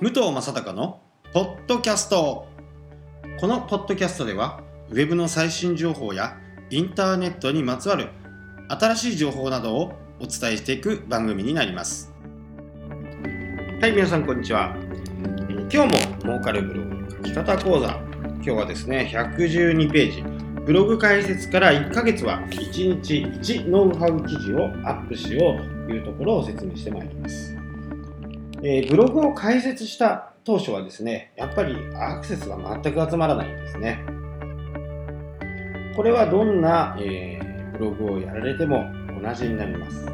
武藤正孝のポッドキャスト。このポッドキャストではウェブの最新情報やインターネットにまつわる新しい情報などをお伝えしていく番組になります。はい皆さんこんにちは。え今日も儲かるブログ書き方講座。今日はですね112ページ。ブログ開設から1ヶ月は1日1ノウハウ記事をアップしようというところを説明してまいります。えーブログを開設した当初はですね、やっぱりアクセスが全く集まらないんですね。これはどんな、えーブログをやられても同じになります。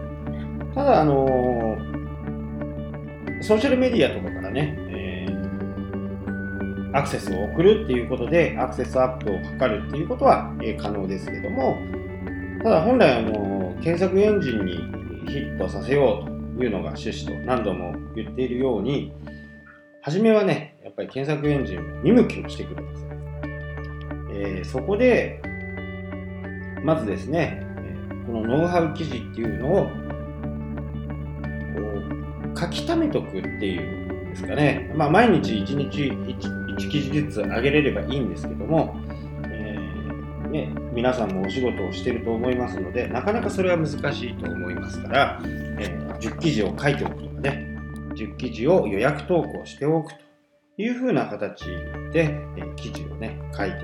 ただ、あのーソーシャルメディアとかからね、えーアクセスを送るっていうことでアクセスアップを図るっていうことは、え可能ですけども、ただ本来あの検索エンジンにヒットさせようというのが趣旨と何度も言っているように、初めはね、やっぱり検索エンジン見向きをしてくるんです。えーそこで、まずですね、このノウハウ記事っていうのをこう書き溜めとくっていうんですかね、まあ、毎日1日 1, 1記事ずつ上げれればいいんですけども、えーね、皆さんもお仕事をしてると思いますので、なかなかそれは難しいと思いますから、えー10記事を書いておくとかね、10記事を予約投稿しておくというふうな形で、え記事をね、書いて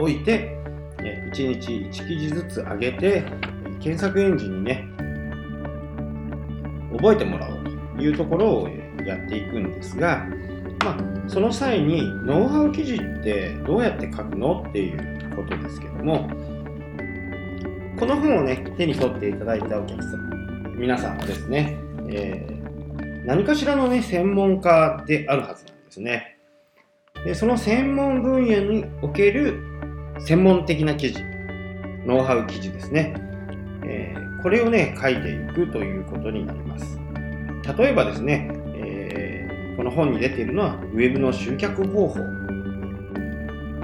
おいて、え1日1記事ずつ上げて、検索エンジンにね、覚えてもらおうというところをやっていくんですが、まあ、その際にノウハウ記事ってどうやって書くのっていうことですけども、この本をね、手に取っていただいたお客さん、皆さんはですね、えー何かしらのね、専門家であるはずなんですね。でその専門分野における専門的な記事、ノウハウ記事ですね。えーこれをね、書いていくということになります。例えばですね、えーこの本に出ているのは、ウェブの集客方法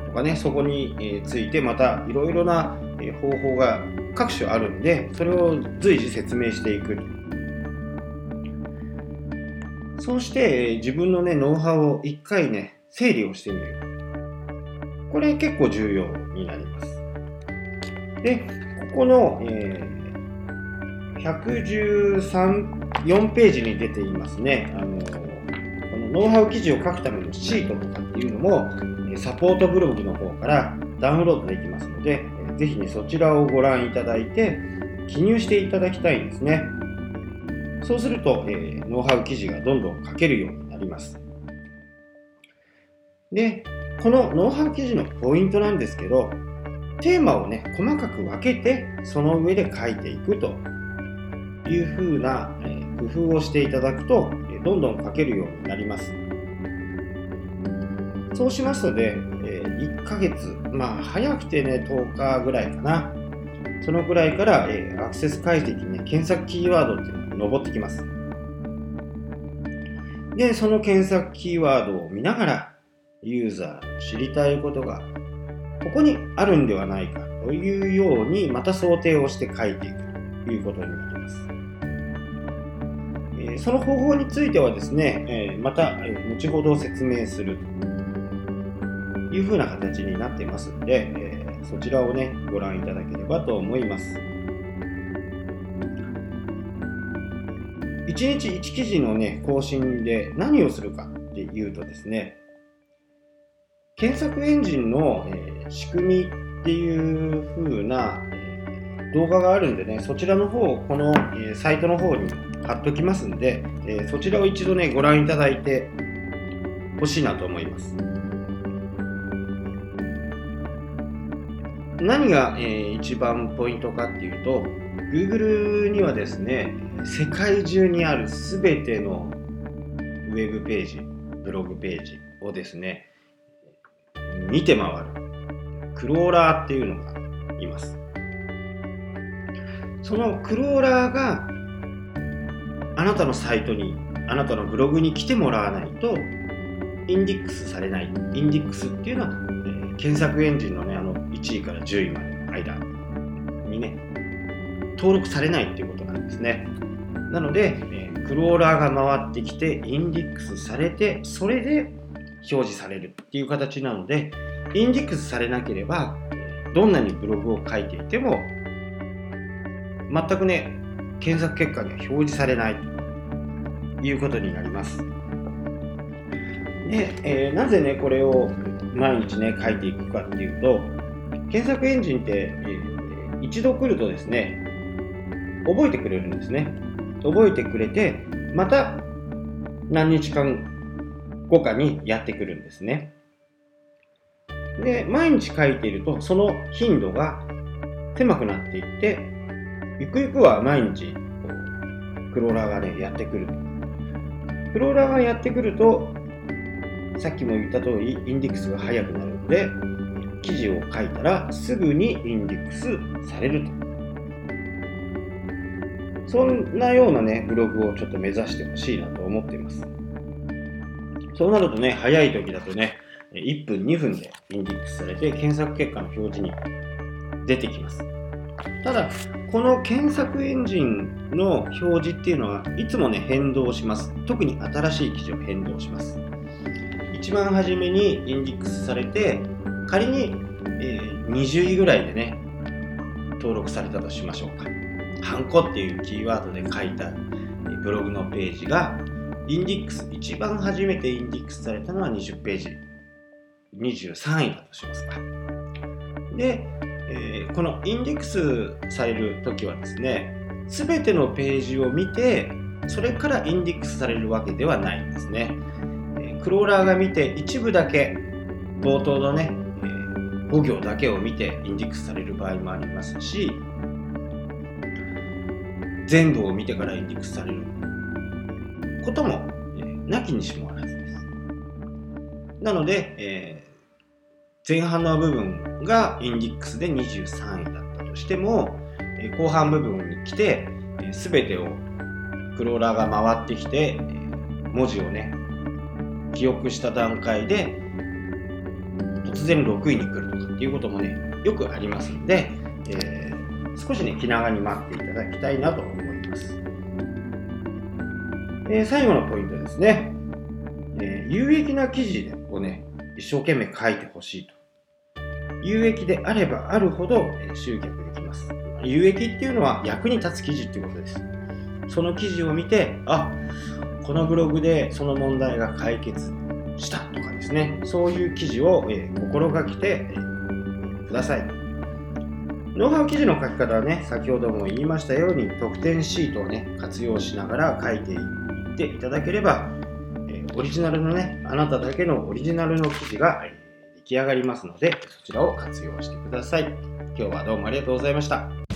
とかね、そこについてまたいろいろな方法が各種あるんで、それを随時説明していく。そうしてえ自分のね、ノウハウを一回ね、整理をしてみる。これ結構重要になります。で、ここの、えー113、4ページに出ていますね。あのこのノウハウ記事を書くためのシートとかっていうのも、えサポートブログの方からダウンロードできますので、ぜひね、そちらをご覧いただいて、記入していただきたいんですね。そうすると、えーノウハウ記事がどんどん書けるようになります。で、このノウハウ記事のポイントなんですけど、テーマをね、細かく分けて、その上で書いていくというふうな、えー工夫をしていただくと、えーどんどん書けるようになります。そうしますので、えー1ヶ月、まあ早くてね、10日ぐらいかな。そのぐらいから、えーアクセス解析ね、検索キーワードっていうのが上ってきます。で、その検索キーワードを見ながら、ユーザーの知りたいことが、ここにあるんではないかというように、また想定をして書いていくということになります。えーその方法についてはですね、えーまた、後ほど説明するいうふうな形になっていますので、えーそちらをね、ご覧いただければと思います。1日1記事のね、更新で何をするかっていうとですね、検索エンジンの、えー仕組みっていう風な、えー動画があるんでね、そちらの方をこの、えーサイトの方に貼っときますんで、えーそちらを一度ね、ご覧いただいてほしいなと思います。何が、えー一番ポイントかっていうと、Google にはですね、世界中にあるすべてのウェブページ、ブログページをですね、見て回る、クローラーっていうのがいます。そのクローラーがあなたのサイトに、あなたのブログに来てもらわないと、インディックスされない。インディックスっていうのは、えー検索エンジンのね、1位から10位までの間にね、登録されないっていうことなんですね。なので、えー、クローラーが回ってきてインデックスされてそれで表示されるっていう形なのでインデックスされなければどんなにブログを書いていても全くね検索結果には表示されないということになります。で、えー、なぜねこれを毎日ね書いていくかっていうと検索エンジンって、えー、一度来るとですね覚えてくれるんですね。覚えてくれてまた何日間後かにやってくるんですね。で毎日書いているとその頻度が狭くなっていってゆくゆくは毎日クローラーがねやってくる。クローラーがやってくるとさっきも言った通りインデックスが速くなるので記事を書いたらすぐにインデックスされると。そんなようなねブログをちょっと目指してほしいなと思っています。そうなるとね早い時だとね1分2分でインデックスされて検索結果の表示に出てきます。ただこの検索エンジンの表示っていうのはいつもね変動します。特に新しい記事を変動します。一番初めにインデックスされて仮に、えー、20位ぐらいでね登録されたとしましょうか。ハンコっていうキーワードで書いたブログのページがインディックス一番初めてインディックスされたのは20ページ23位だとしますか。で、えー、このインデックスされる時はですね全てのページを見てそれからインデックスされるわけではないんですね。えクローラーが見て一部だけ冒頭のね、5行だけを見てインデックスされる場合もありますし全部を見てからインデックスされることも、えー、なきにしもあらずです。なので、えー、前半の部分がインデックスで23位だったとしても、えー、後半部分に来て、えー、全てをクローラーが回ってきて、えー、文字をね記憶した段階で突然6位に来るとかっていうこともねよくありますので、えー、少しね気長に待っていただきたいなと思います、えー、最後のポイントですね、えー、有益な記事をね一生懸命書いてほしいと。有益であればあるほど集客できます。有益っていうのは役に立つ記事っていうことです。その記事を見てあこのブログでその問題が解決したとかですね、そういう記事を、えー、心がけて、えー、ください。ノウハウ記事の書き方はね、先ほども言いましたように、特典シートをね、活用しながら書いていっていただければ、えー、オリジナルのね、あなただけのオリジナルの記事が、え出来上がりますので、そちらを活用してください。今日はどうもありがとうございました。